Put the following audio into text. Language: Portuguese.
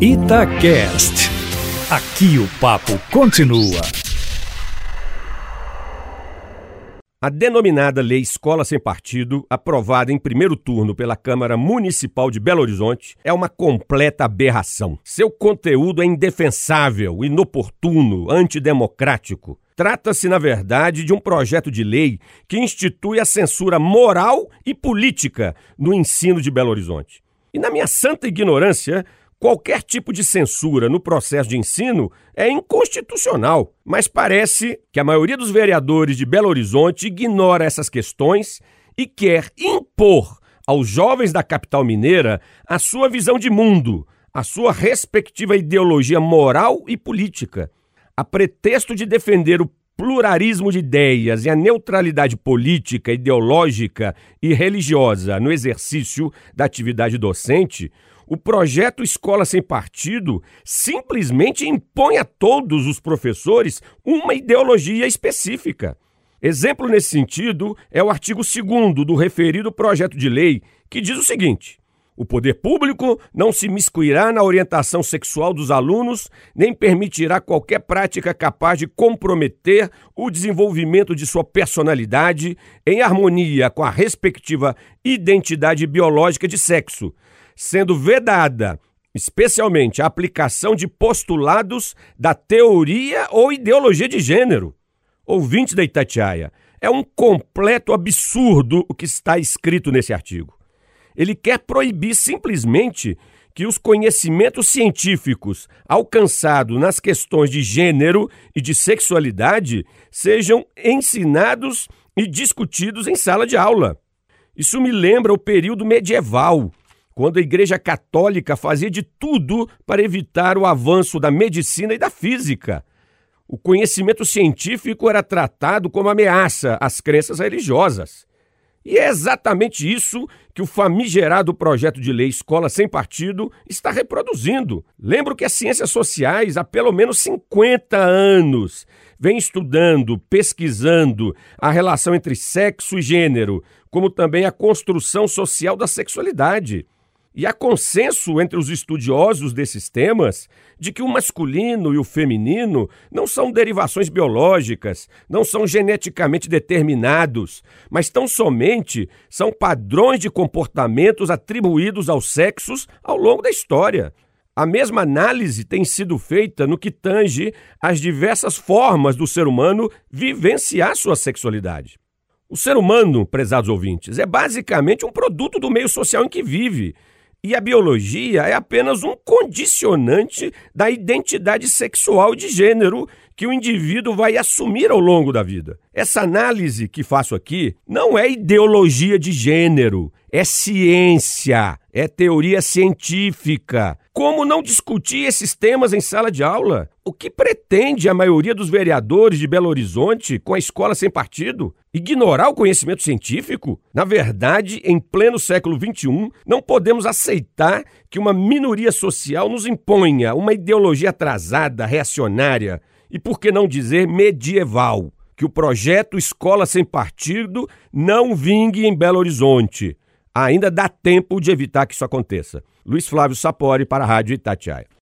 Itacast. Aqui o papo continua. A denominada Lei Escola Sem Partido, aprovada em primeiro turno pela Câmara Municipal de Belo Horizonte, é uma completa aberração. Seu conteúdo é indefensável, inoportuno, antidemocrático. Trata-se, na verdade, de um projeto de lei que institui a censura moral e política no ensino de Belo Horizonte. E, na minha santa ignorância, Qualquer tipo de censura no processo de ensino é inconstitucional, mas parece que a maioria dos vereadores de Belo Horizonte ignora essas questões e quer impor aos jovens da capital mineira a sua visão de mundo, a sua respectiva ideologia moral e política. A pretexto de defender o pluralismo de ideias e a neutralidade política, ideológica e religiosa no exercício da atividade docente, o projeto Escola Sem Partido simplesmente impõe a todos os professores uma ideologia específica. Exemplo nesse sentido é o artigo 2 do referido projeto de lei, que diz o seguinte: o poder público não se miscuirá na orientação sexual dos alunos, nem permitirá qualquer prática capaz de comprometer o desenvolvimento de sua personalidade em harmonia com a respectiva identidade biológica de sexo, sendo vedada especialmente a aplicação de postulados da teoria ou ideologia de gênero. Ouvinte da Itatiaia, é um completo absurdo o que está escrito nesse artigo. Ele quer proibir simplesmente que os conhecimentos científicos alcançados nas questões de gênero e de sexualidade sejam ensinados e discutidos em sala de aula. Isso me lembra o período medieval, quando a Igreja Católica fazia de tudo para evitar o avanço da medicina e da física. O conhecimento científico era tratado como ameaça às crenças religiosas. E é exatamente isso que o famigerado projeto de lei Escola Sem Partido está reproduzindo. Lembro que as ciências sociais, há pelo menos 50 anos, vem estudando, pesquisando a relação entre sexo e gênero, como também a construção social da sexualidade. E há consenso entre os estudiosos desses temas de que o masculino e o feminino não são derivações biológicas, não são geneticamente determinados, mas tão somente são padrões de comportamentos atribuídos aos sexos ao longo da história. A mesma análise tem sido feita no que tange às diversas formas do ser humano vivenciar sua sexualidade. O ser humano, prezados ouvintes, é basicamente um produto do meio social em que vive e a biologia é apenas um condicionante da identidade sexual de gênero que o indivíduo vai assumir ao longo da vida. Essa análise que faço aqui não é ideologia de gênero, é ciência, é teoria científica. Como não discutir esses temas em sala de aula? O que pretende a maioria dos vereadores de Belo Horizonte com a escola sem partido? Ignorar o conhecimento científico? Na verdade, em pleno século XXI, não podemos aceitar que uma minoria social nos imponha uma ideologia atrasada, reacionária e, por que não dizer, medieval. Que o projeto Escola Sem Partido não vingue em Belo Horizonte. Ainda dá tempo de evitar que isso aconteça. Luiz Flávio Sapori para a Rádio Itatiaia.